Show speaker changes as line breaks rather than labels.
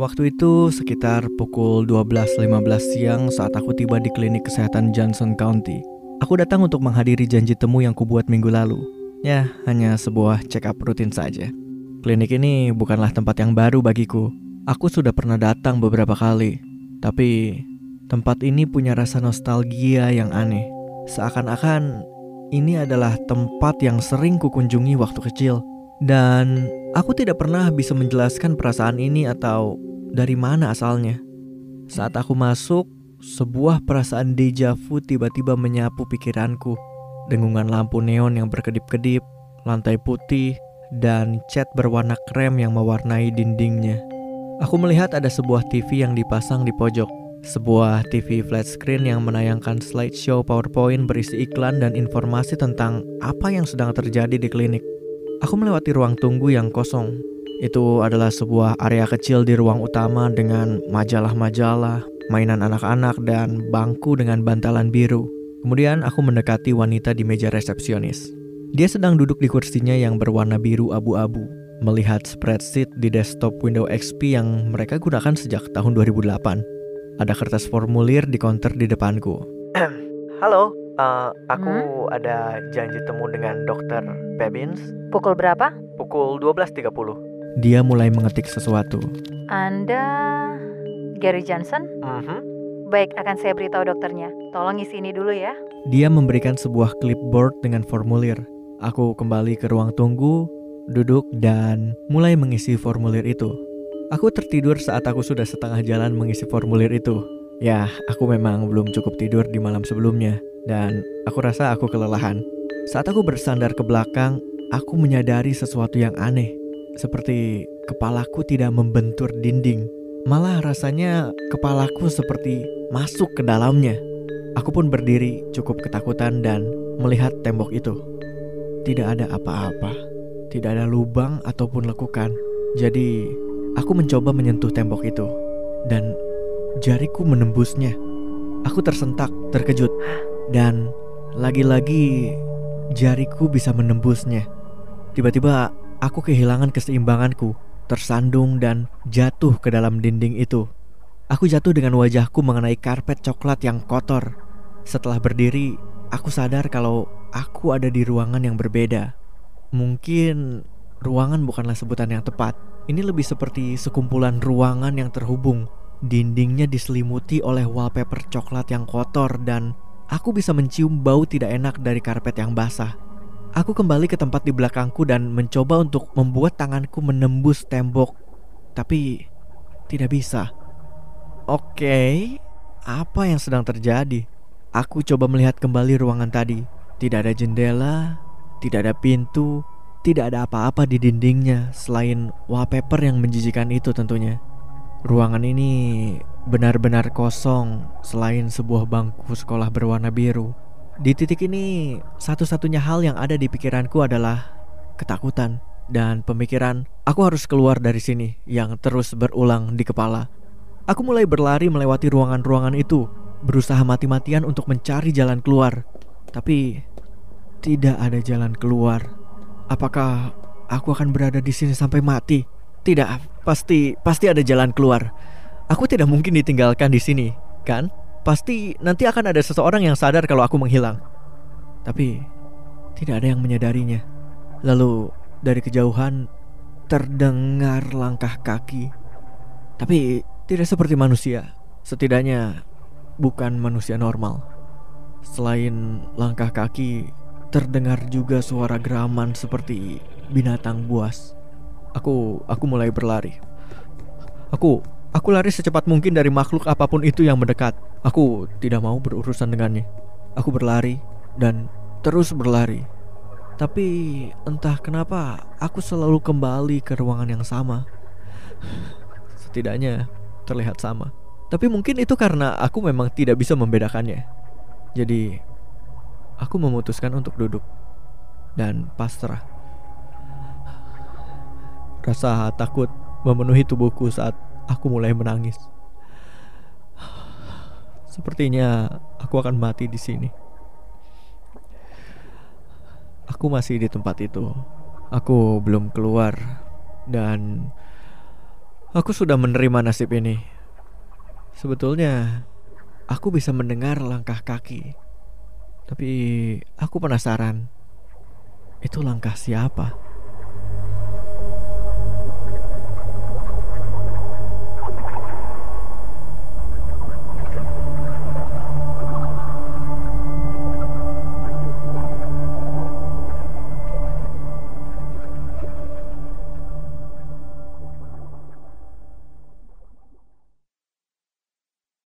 Waktu itu sekitar pukul 12.15 siang saat aku tiba di klinik kesehatan Johnson County. Aku datang untuk menghadiri janji temu yang kubuat minggu lalu. Ya, hanya sebuah check up rutin saja. Klinik ini bukanlah tempat yang baru bagiku. Aku sudah pernah datang beberapa kali. Tapi tempat ini punya rasa nostalgia yang aneh. Seakan-akan ini adalah tempat yang sering kukunjungi waktu kecil. Dan aku tidak pernah bisa menjelaskan perasaan ini atau dari mana asalnya. Saat aku masuk, sebuah perasaan deja vu tiba-tiba menyapu pikiranku. Dengungan lampu neon yang berkedip-kedip, lantai putih, dan cat berwarna krem yang mewarnai dindingnya. Aku melihat ada sebuah TV yang dipasang di pojok. Sebuah TV flat screen yang menayangkan slideshow PowerPoint berisi iklan dan informasi tentang apa yang sedang terjadi di klinik. Aku melewati ruang tunggu yang kosong, itu adalah sebuah area kecil di ruang utama dengan majalah-majalah, mainan anak-anak, dan bangku dengan bantalan biru. Kemudian aku mendekati wanita di meja resepsionis. Dia sedang duduk di kursinya yang berwarna biru abu-abu, melihat spreadsheet di desktop Windows XP yang mereka gunakan sejak tahun 2008. Ada kertas formulir di counter di depanku. Halo, uh, aku hmm? ada janji temu dengan dokter Pebins.
Pukul berapa?
Pukul 12.30. Dia mulai mengetik sesuatu.
Anda Gary Johnson?
Uh -huh.
Baik, akan saya beritahu dokternya. Tolong isi ini dulu ya.
Dia memberikan sebuah clipboard dengan formulir. Aku kembali ke ruang tunggu, duduk, dan mulai mengisi formulir itu. Aku tertidur saat aku sudah setengah jalan mengisi formulir itu. Ya, aku memang belum cukup tidur di malam sebelumnya, dan aku rasa aku kelelahan. Saat aku bersandar ke belakang, aku menyadari sesuatu yang aneh. Seperti kepalaku tidak membentur dinding, malah rasanya kepalaku seperti masuk ke dalamnya. Aku pun berdiri cukup ketakutan dan melihat tembok itu. Tidak ada apa-apa, tidak ada lubang ataupun lekukan. Jadi, aku mencoba menyentuh tembok itu dan jariku menembusnya. Aku tersentak, terkejut, dan lagi-lagi jariku bisa menembusnya. Tiba-tiba Aku kehilangan keseimbanganku, tersandung dan jatuh ke dalam dinding itu. Aku jatuh dengan wajahku mengenai karpet coklat yang kotor. Setelah berdiri, aku sadar kalau aku ada di ruangan yang berbeda. Mungkin ruangan bukanlah sebutan yang tepat. Ini lebih seperti sekumpulan ruangan yang terhubung. Dindingnya diselimuti oleh wallpaper coklat yang kotor dan aku bisa mencium bau tidak enak dari karpet yang basah. Aku kembali ke tempat di belakangku dan mencoba untuk membuat tanganku menembus tembok, tapi tidak bisa. Oke, apa yang sedang terjadi? Aku coba melihat kembali ruangan tadi. Tidak ada jendela, tidak ada pintu, tidak ada apa-apa di dindingnya selain wallpaper yang menjijikan itu tentunya. Ruangan ini benar-benar kosong selain sebuah bangku sekolah berwarna biru. Di titik ini, satu-satunya hal yang ada di pikiranku adalah ketakutan dan pemikiran aku harus keluar dari sini yang terus berulang di kepala. Aku mulai berlari melewati ruangan-ruangan itu, berusaha mati-matian untuk mencari jalan keluar. Tapi tidak ada jalan keluar. Apakah aku akan berada di sini sampai mati? Tidak, pasti pasti ada jalan keluar. Aku tidak mungkin ditinggalkan di sini, kan? Pasti nanti akan ada seseorang yang sadar kalau aku menghilang. Tapi tidak ada yang menyadarinya. Lalu dari kejauhan terdengar langkah kaki. Tapi tidak seperti manusia. Setidaknya bukan manusia normal. Selain langkah kaki, terdengar juga suara geraman seperti binatang buas. Aku aku mulai berlari. Aku Aku lari secepat mungkin dari makhluk apa pun itu yang mendekat. Aku tidak mau berurusan dengannya. Aku berlari dan terus berlari. Tapi entah kenapa aku selalu kembali ke ruangan yang sama. Setidaknya terlihat sama. Tapi mungkin itu karena aku memang tidak bisa membedakannya. Jadi aku memutuskan untuk duduk dan pasrah. Rasa takut memenuhi tubuhku saat aku mulai menangis. Sepertinya aku akan mati di sini. Aku masih di tempat itu. Aku belum keluar dan Aku sudah menerima nasib ini. Sebetulnya, aku bisa mendengar langkah kaki. Tapi aku penasaran, itu langkah siapa?